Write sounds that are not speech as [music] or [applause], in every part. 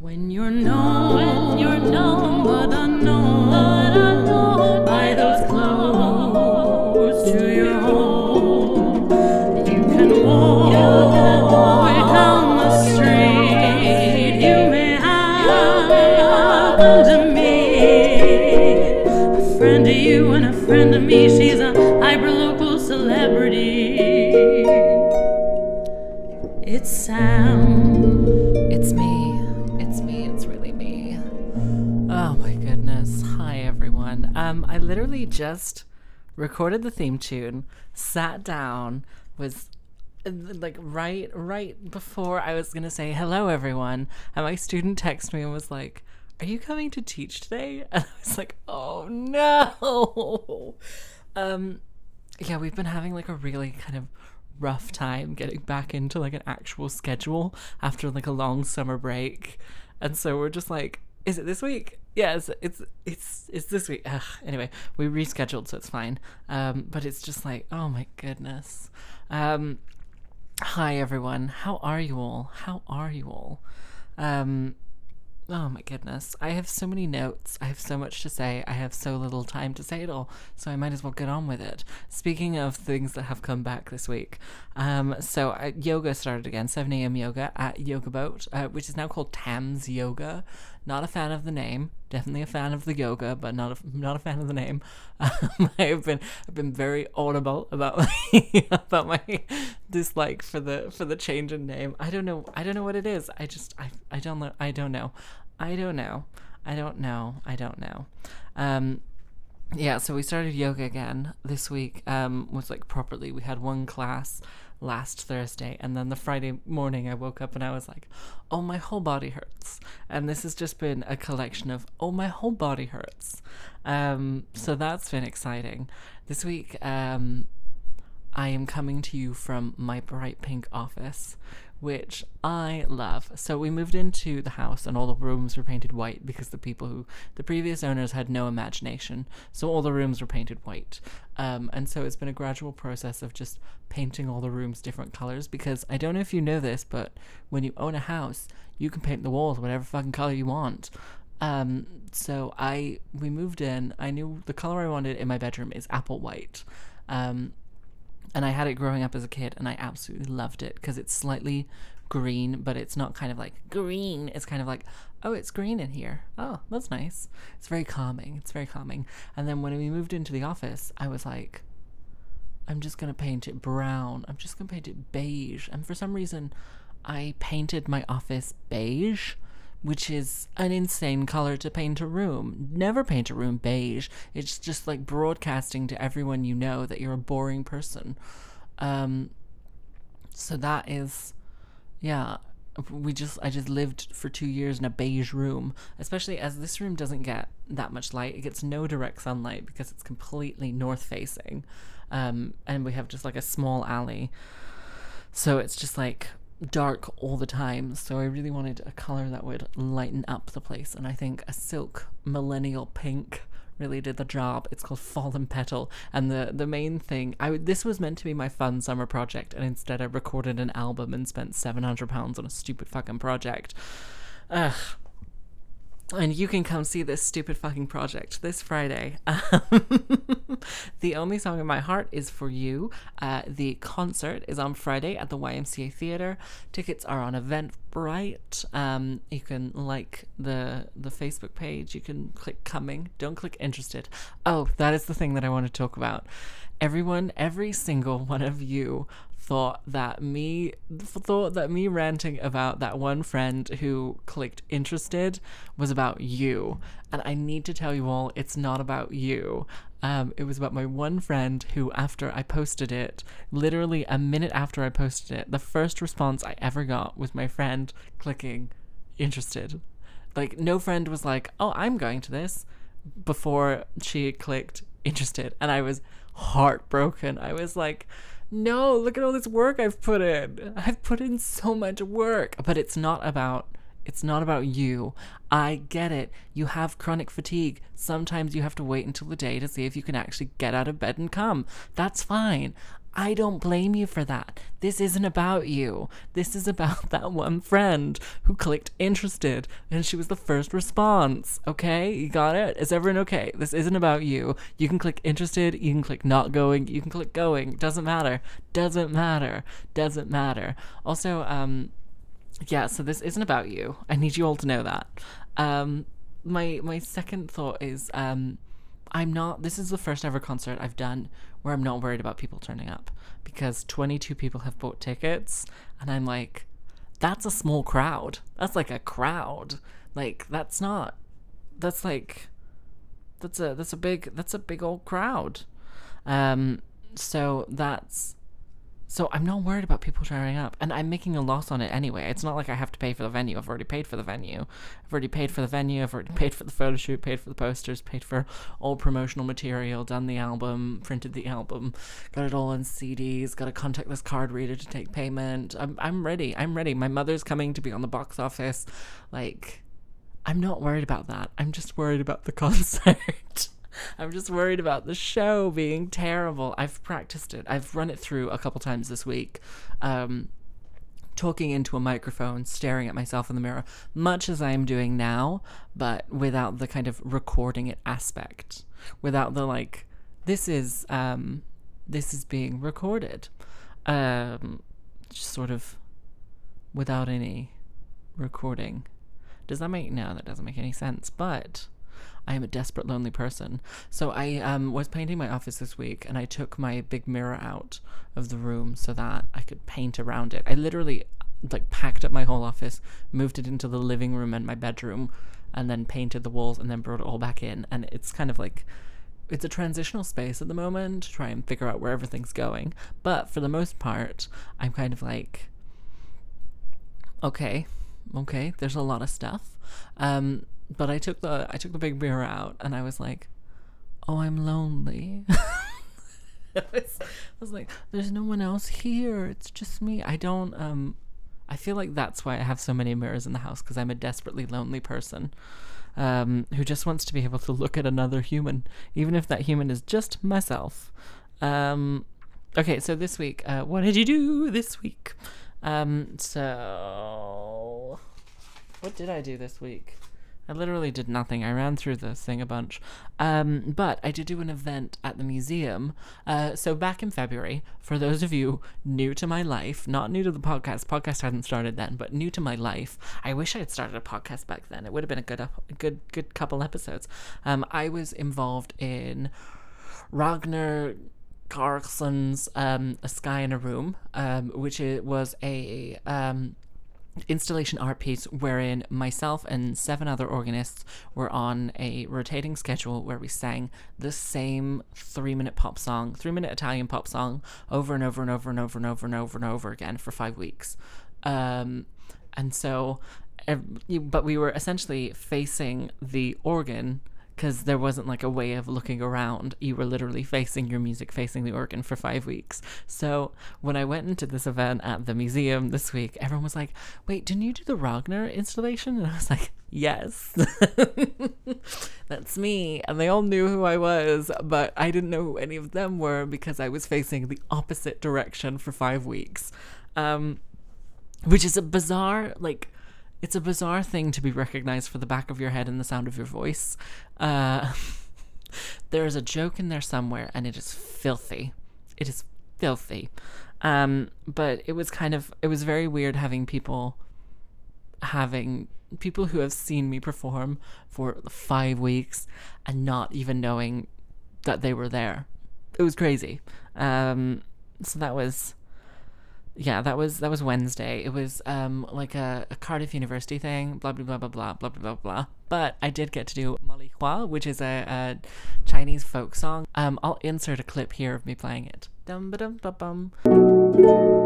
When you're known, when you're known, but unknown, but unknown by those close to your home, you can walk down the street. You may happen to meet a friend of you and a friend of me. She's a hyperlocal celebrity. It Sam. Literally just recorded the theme tune, sat down, was uh, like right right before I was to say hello everyone, and my student texted me and was like, "Are you coming to teach today?" [laughs] And I was like, "Oh no." Um yeah, we've been having like a really kind of rough time getting back into like an actual schedule after like a long summer break. And so we're just like, is it this week? Yes, it's it's it's this week. Ugh. Anyway, we rescheduled, so it's fine. Um, but it's just like, oh my goodness. Um, hi everyone, how are you all? How are you all? Um, Oh my goodness. I have so many notes. I have so much to say. I have so little time to say it all. So I might as well get on with it. Speaking of things that have come back this week, um, so uh, yoga started again, 7 a.m. yoga at Yoga Boat, uh, which is now called Tams Yoga. Not a fan of the name. Definitely a fan of the yoga, but not a, [laughs] not a fan of the name. [laughs] Um, I've been I've been very audible about [laughs] my, about my dislike for the for the change in name. I don't know. I don't know what it is. I just I I don't know. I don't know. I don't know. I don't know. I don't know. Um, yeah, so we started yoga again this week. Um, was like properly. We had one class last Thursday, and then the Friday morning I woke up and I was like, "Oh, my whole body hurts." And this has just been a collection of "Oh, my whole body hurts." Um, so that's been exciting. This week, um, I am coming to you from my bright pink office, which I love. So we moved into the house and all the rooms were painted white because the people who the previous owners had no imagination. So all the rooms were painted white. Um, and so it's been a gradual process of just painting all the rooms different colors because I don't know if you know this, but when you own a house, you can paint the walls whatever fucking color you want. Um, so I we moved in. I knew the color I wanted in my bedroom is apple white. Um, and I had it growing up as a kid, and I absolutely loved it because it's slightly green, but it's not kind of like green. It's kind of like, oh, it's green in here. Oh, that's nice. It's very calming. It's very calming. And then when we moved into the office, I was like, I'm just gonna paint it brown. I'm just gonna paint it beige. And for some reason, I painted my office beige which is an insane color to paint a room. Never paint a room beige. It's just like broadcasting to everyone you know that you're a boring person. Um, so that is, yeah. We just, I just lived for two years in a beige room, especially as this room doesn't get that much light. It gets no direct sunlight because it's completely north facing. Um, and we have just like a small alley. So it's just like dark all the time. So I really wanted a color that would lighten up the place. And I think a silk millennial pink really did the job. It's called Fallen Petal. And the, the main thing, I this was meant to be my fun summer project. And instead I recorded an album and spent £700 on a stupid fucking project. Ugh and you can come see this stupid fucking project this Friday. [laughs] the only song in my heart is for you. Uh, the concert is on Friday at the YMCA Theatre. Tickets are on Eventbrite. Um, you can like the the Facebook page. You can click coming. Don't click interested. Oh, that is the thing that I want to talk about. Everyone, every single one of you thought that me thought that me ranting about that one friend who clicked interested was about you. And i need to tell you all it's not about you. Um, it was about my one friend who after i posted it literally a minute after i posted it the first response i ever got was my friend clicking interested. Like no friend was like oh i'm going to this before she clicked interested. And i was heartbroken. I was like no, look at all this work I've put in. I've put in so much work, but it's not about it's not about you. I get it. You have chronic fatigue. Sometimes you have to wait until the day to see if you can actually get out of bed and come. That's fine. I don't blame you for that. This isn't about you. This is about that one friend who clicked interested and she was the first response. Okay? You got it? Is everyone okay? This isn't about you. You can click interested, you can click not going, you can click going. Doesn't matter. Doesn't matter. Doesn't matter. Also, um, yeah, so this isn't about you. I need you all to know that. Um, my my second thought is um, I'm not. This is the first ever concert I've done where I'm not worried about people turning up because 22 people have bought tickets, and I'm like, that's a small crowd. That's like a crowd. Like that's not. That's like. That's a that's a big that's a big old crowd. Um, so that's so I'm not worried about people showing up, and I'm making a loss on it anyway. It's not like I have to pay for the venue. I've already paid for the venue. I've already paid for the venue. I've already [laughs] paid for the photo shoot, paid for the posters, paid for all promotional material, done the album, printed the album, got it all on CDs, got a contactless card reader to take payment. I'm I'm ready. I'm ready. My mother's coming to be on the box office. Like, I'm not worried about that. I'm just worried about the [laughs] concert. I'm just worried about the show being terrible. I've practiced it. I've run it through a couple times this week. Um, talking into a microphone, staring at myself in the mirror, much as I am doing now, but without the kind of recording it aspect. Without the like this is um this is being recorded. Um just sort of without any recording. Does that make no, that doesn't make any sense. But I am a desperate, lonely person. So I um, was painting my office this week and I took my big mirror out of the room so that I could paint around it. I literally like packed up my whole office, moved it into the living room and my bedroom, and then painted the walls and then brought it all back in. And it's kind of like it's a transitional space at the moment to try and figure out where everything's going. But for the most part, I'm kind of like, okay, okay, there's a lot of stuff. Um, but I took the I took the big mirror out and I was like, oh, I'm lonely. [laughs] I, was, I was like, there's no one else here. It's just me. I don't um I feel like that's why I have so many mirrors in the house because I'm a desperately lonely person um, who just wants to be able to look at another human, even if that human is just myself. Um, okay, so this week, uh, what did you do this week? Um, so, what did I do this week? I literally did nothing. I ran through the thing a bunch. Um, but I did do an event at the museum. Uh, so back in February, for those of you new to my life, not new to the podcast, podcast hadn't started then, but new to my life. I wish I had started a podcast back then. It would have been a good, a good, good couple episodes. Um, I was involved in Ragnar Kjartansson's um, A Sky in a Room, um, which was a um, installation art piece wherein myself and seven other organists were on a rotating schedule where we sang the same three minute pop song, three minute Italian pop song over and over and over and over and over and over and over again for five weeks. Um, and so, but we were essentially facing the organ because there wasn't like a way of looking around. You were literally facing your music, facing the organ for five weeks. So when I went into this event at the museum this week, everyone was like, Wait, didn't you do the Ragnar installation? And I was like, Yes, [laughs] that's me. And they all knew who I was, but I didn't know who any of them were because I was facing the opposite direction for five weeks. Um, which is a bizarre, like, it's a bizarre thing to be recognized for the back of your head and the sound of your voice. Uh, [laughs] there is a joke in there somewhere, and it is filthy. It is filthy. Um, but it was kind of, it was very weird having people having people who have seen me perform for five weeks and not even knowing that they were there. It was crazy. Um, so that was yeah, that was that was Wednesday. It was um like a, a Cardiff University thing, blah blah blah blah blah blah blah blah. But I did get to do Mali Hua, which is a, a Chinese folk song. Um, I'll insert a clip here of me playing it. Dum ba dum ba bum.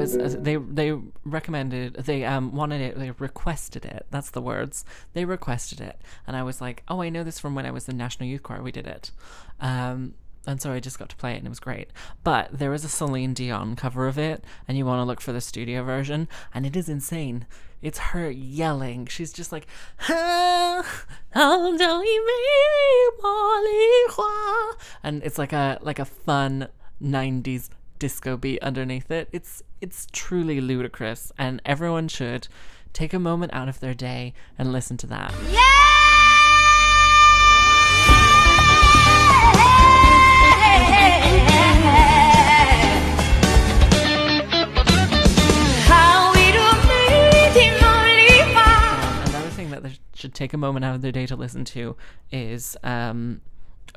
Was uh, they they recommended they um wanted it they requested it that's the words they requested it and I was like oh I know this from when I was in National Youth Choir we did it um and so I just got to play it and it was great. But there is a Celine Dion cover of it, and you want to look for the studio version, and it is insane. It's her yelling. She's just like, "Ah, I'll tell you, baby, Molly, wah." and it's like a like a fun '90s disco beat underneath it. It's it's truly ludicrous, and everyone should take a moment out of their day and listen to that. Another thing that they should take a moment out of their day to listen to is um,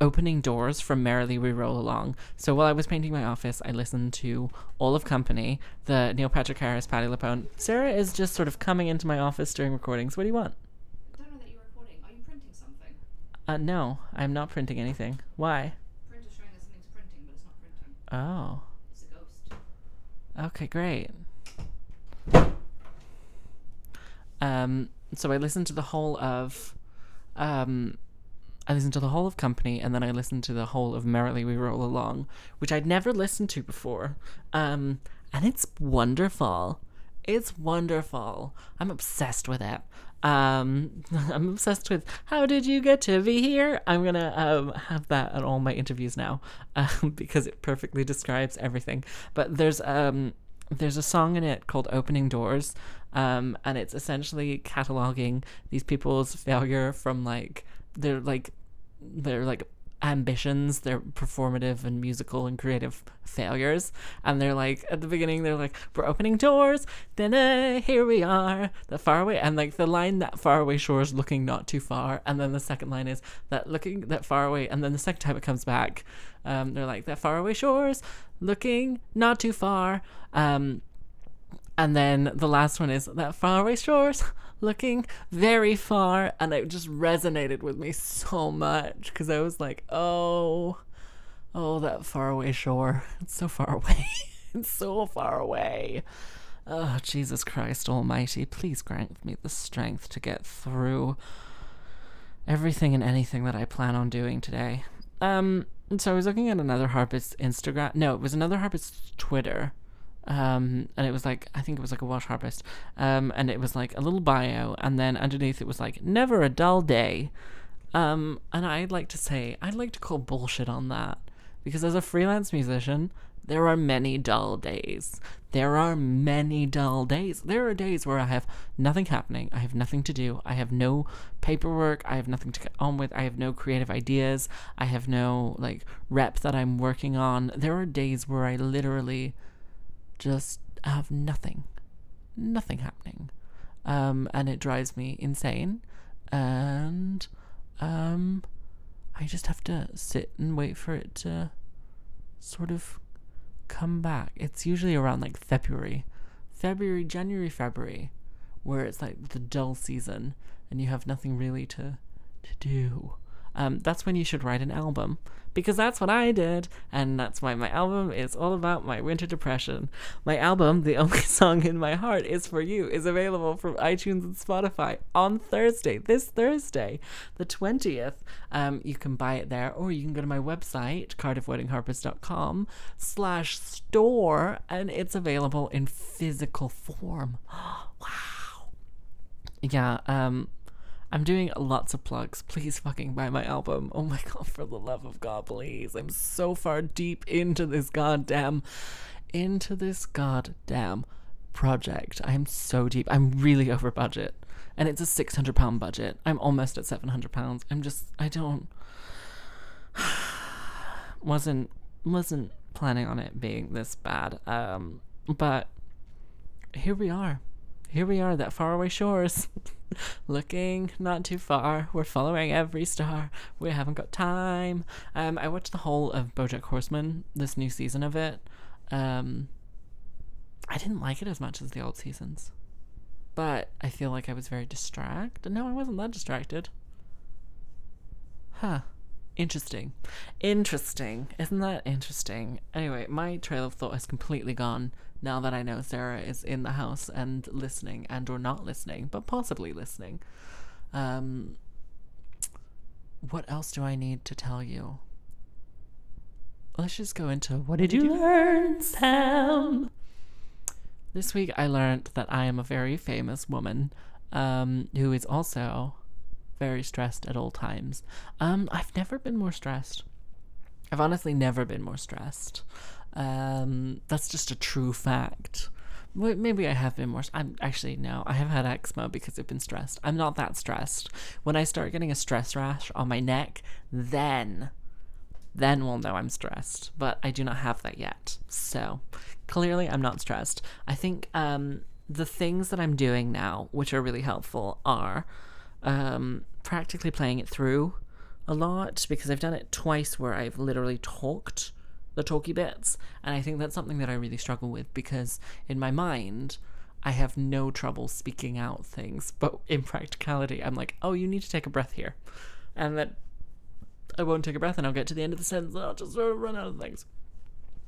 opening doors from merrily we roll along so while i was painting my office i listened to all of company the neil patrick harris Patti LuPone sarah is just sort of coming into my office during recordings what do you want I don't know that you're recording. Are you printing something? uh, no i'm not printing anything why Printer's showing that something's printing, but it's not printing. oh It's a ghost. Okay, great. Um, so I listened to the whole of, um, I listened to the whole of Company, and then I listened to the whole of Merrily We Roll Along, which I'd never listened to before. Um, and it's wonderful. It's wonderful. I'm obsessed with it. Um, [laughs] I'm obsessed with how did you get to be here? I'm gonna um, have that at all my interviews now [laughs] um, because it perfectly describes everything. But there's um, there's a song in it called Opening Doors, um, and it's essentially cataloging these people's failure from like their like their like ambitions, their performative and musical and creative failures. And they're like at the beginning, they're like, "We're opening doors, then here we are, the far away." And like the line that far away shores looking not too far, and then the second line is that looking that far away, and then the second time it comes back, um, they're like that far away shores looking not too far. Um, and then the last one is that far away shores looking very far. And it just resonated with me so much because I was like, oh, oh, that faraway shore. [laughs] It's so far away. [laughs] it's so far away. Oh, Jesus Christ Almighty, please grant me the strength to get through everything and anything that I plan on doing today. Um, so I was looking at another harpist Instagram. No, it was another harpist Twitter. Um, and it was like I think it was like a Welsh harpist, Um, and it was like a little bio, and then underneath it was like never a dull day. Um, and I'd like to say I'd like to call bullshit on that because as a freelance musician, there are many dull days. There are many dull days. There are days where I have nothing happening. I have nothing to do. I have no paperwork. I have nothing to get on with. I have no creative ideas. I have no like rep that I'm working on. There are days where I literally just have nothing. Nothing happening. Um, and it drives me insane. And um, I just have to sit and wait for it to sort of come back. It's usually around like February, February, January, February, where it's like the dull season and you have nothing really to to do. Um, that's when you should write an album because that's what I did, and that's why my album is all about my winter depression. My album, The Only [laughs] Song in My Heart Is For You, is available from iTunes and Spotify on Thursday, this Thursday, the 20th. Um, you can buy it there, or you can go to my website, cardiffweddingharpist.com slash store, and it's available in physical form. [gasps] wow. Yeah, um, I'm doing lots of plugs. Please fucking buy my album. Oh my god, for the love of God, please. I'm so far deep into this goddamn into this goddamn project. I'm so deep. I'm really over budget. And it's a six hundred pound budget. I'm almost at seven hundred pounds. I'm just I don't [sighs] wasn't wasn't planning on it being this bad. Um but here we are. Here we are, that faraway shores. [laughs] Looking not too far. We're following every star. We haven't got time. Um, I watched the whole of BoJack Horseman, this new season of it. Um, I didn't like it as much as the old seasons, but I feel like I was very distracted. No, I wasn't that distracted. Huh. Interesting. Interesting. Isn't that interesting? Anyway, my trail of thought has completely gone now that I know Sarah is in the house and listening and or not listening, but possibly listening. Um what else do I need to tell you? let's just go into what did you learn, Sam? This week I learned that I am a very famous woman um, who is also very stressed at all times. Um, I've never been more stressed. I've honestly never been more stressed. Um, that's just a true fact. Well, Maybe I have been more. I'm actually no. I have had eczema because I've been stressed. I'm not that stressed. When I start getting a stress rash on my neck, then, then we'll know I'm stressed. But I do not have that yet. So clearly, I'm not stressed. I think um, the things that I'm doing now, which are really helpful, are um, practically playing it through a lot because I've done it twice where I've literally talked the talky bits. And I think that's something that I really struggle with because in my mind, I have no trouble speaking out things. [laughs] But in practicality, I'm like, oh, you need to take a breath here. And that I won't take a breath and I'll get to the end of the sentence and I'll just sort of run out of things.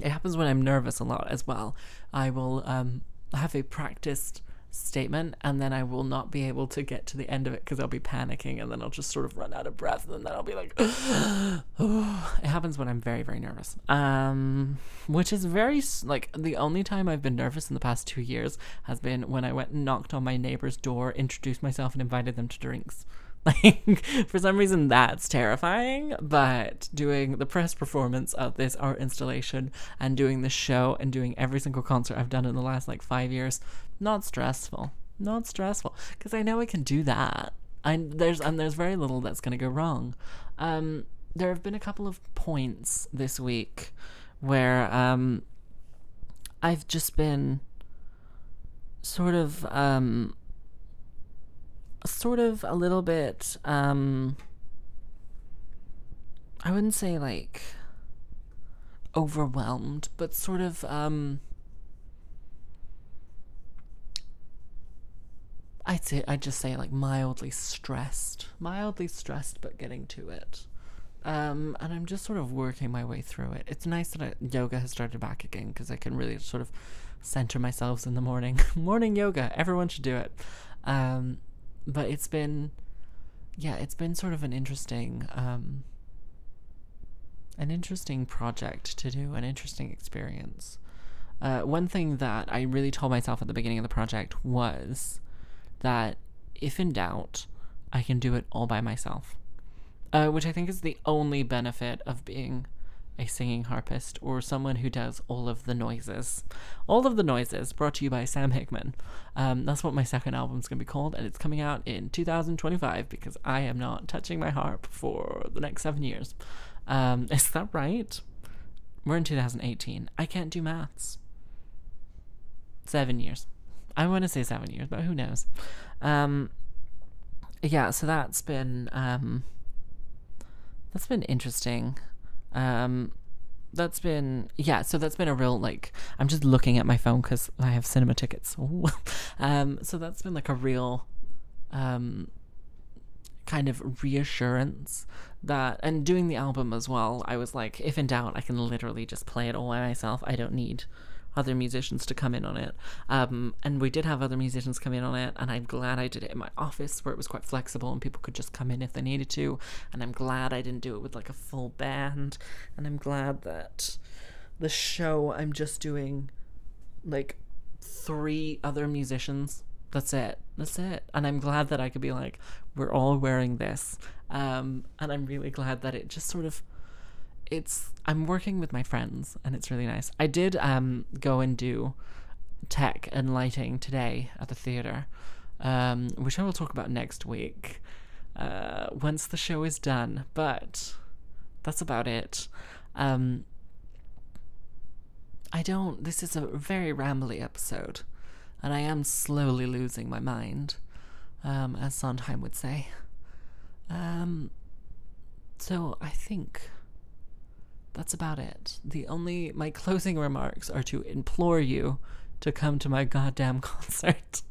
It happens when I'm nervous a lot as well. I will um, have a practiced statement and then I will not be able to get to the end of it because I'll be panicking and then I'll just sort of run out of breath and then I'll be like, oh. [gasps] it happens when I'm very, very nervous. Um, which is very, like, the only time I've been nervous in the past two years has been when I went and knocked on my neighbor's door, introduced myself, and invited them to drinks. [laughs] Like, for some reason, that's terrifying. But doing the press performance of this art installation and doing the show and doing every single concert I've done in the last like five years, not stressful. Not stressful because I know I can do that. I there's and there's very little that's gonna go wrong. Um, there have been a couple of points this week where um, I've just been sort of um sort of a little bit um I wouldn't say like overwhelmed, but sort of um I'd say I'd just say like mildly stressed. Mildly stressed but getting to it. Um, and I'm just sort of working my way through it. It's nice that I, yoga has started back again because I can really sort of center myself in the morning. [laughs] morning yoga, everyone should do it. Um, but it's been, yeah, it's been sort of an interesting, um, an interesting project to do, an interesting experience. Uh, one thing that I really told myself at the beginning of the project was that if in doubt, I can do it all by myself uh, which I think is the only benefit of being a singing harpist or someone who does all of the noises. All of the noises brought to you by Sam Hickman. Um, that's what my second album's going to be called, and it's coming out in 2025 because I am not touching my harp for the next seven years. Um, [laughs] is that right? We're in 2018. I can't do maths. Seven years. I want to say seven years, but who knows? Um, yeah, so that's been um, that's been interesting. Um, that's been yeah. So that's been a real like. I'm just looking at my phone because I have cinema tickets. [laughs] Um, so that's been like a real, um, kind of reassurance that and doing the album as well. I was like, if in doubt, I can literally just play it all by myself. I don't need other musicians to come in on it. Um, and we did have other musicians come in on it, and I'm glad I did it in my office where it was quite flexible and people could just come in if they needed to. And I'm glad I didn't do it with like a full band. And I'm glad that the show I'm just doing like three other musicians. That's it. That's it. And I'm glad that I could be like, we're all wearing this. Um, and I'm really glad that it just sort of it's I'm working with my friends and it's really nice. I did um go and do tech and lighting today at the theater, um, which I will talk about next week uh, once the show is done. But that's about it. Um, I don't. This is a very rambly episode, and I am slowly losing my mind, um, as Sondheim would say. Um, so I think that's about it. The only my closing remarks are to implore you to come to my goddamn [laughs] concert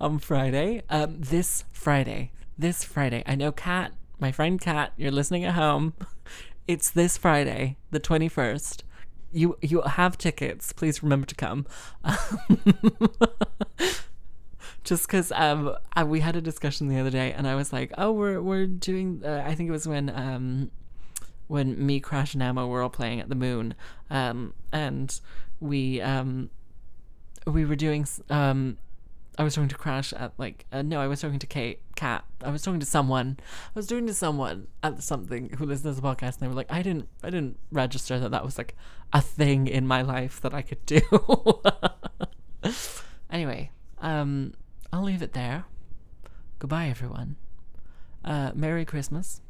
on Friday. Um, this Friday. This Friday. I know Kat, my friend Kat, you're listening at home. [laughs] It's this Friday, the 21st. You you have tickets. Please remember to come. [laughs] Just because um we had a discussion the other day, and I was like, oh, we're we're doing. Uh, I think it was when um when me, Crash, and Emma were all playing at the moon, um, and we um, we were doing um, I was talking to Crash at like uh, no, I was talking to Kate, Cat. I was talking to someone. I was talking to someone at something who listens to the podcast, and they were like, I didn't, I didn't register that that was like a thing in my life that I could do. [laughs] anyway, um, I'll leave it there. Goodbye, everyone. Uh, Merry Christmas.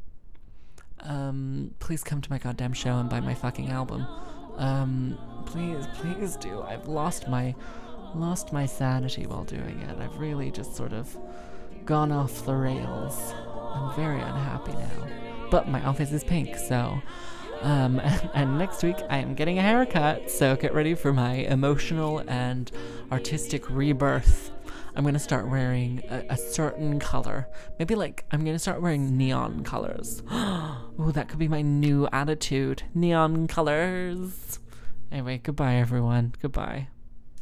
Um, please come to my goddamn show and buy my fucking album. Um, please, please do. I've lost my, lost my sanity while doing it. I've really just sort of gone off the rails. I'm very unhappy now. But my office is pink, so. Um, [laughs] and next week I am getting a haircut, so get ready for my emotional and artistic rebirth. I'm gonna start wearing a, a certain color. Maybe like I'm gonna start wearing neon colors. [gasps] oh, that could be my new attitude. Neon colors. Anyway, goodbye everyone. Goodbye.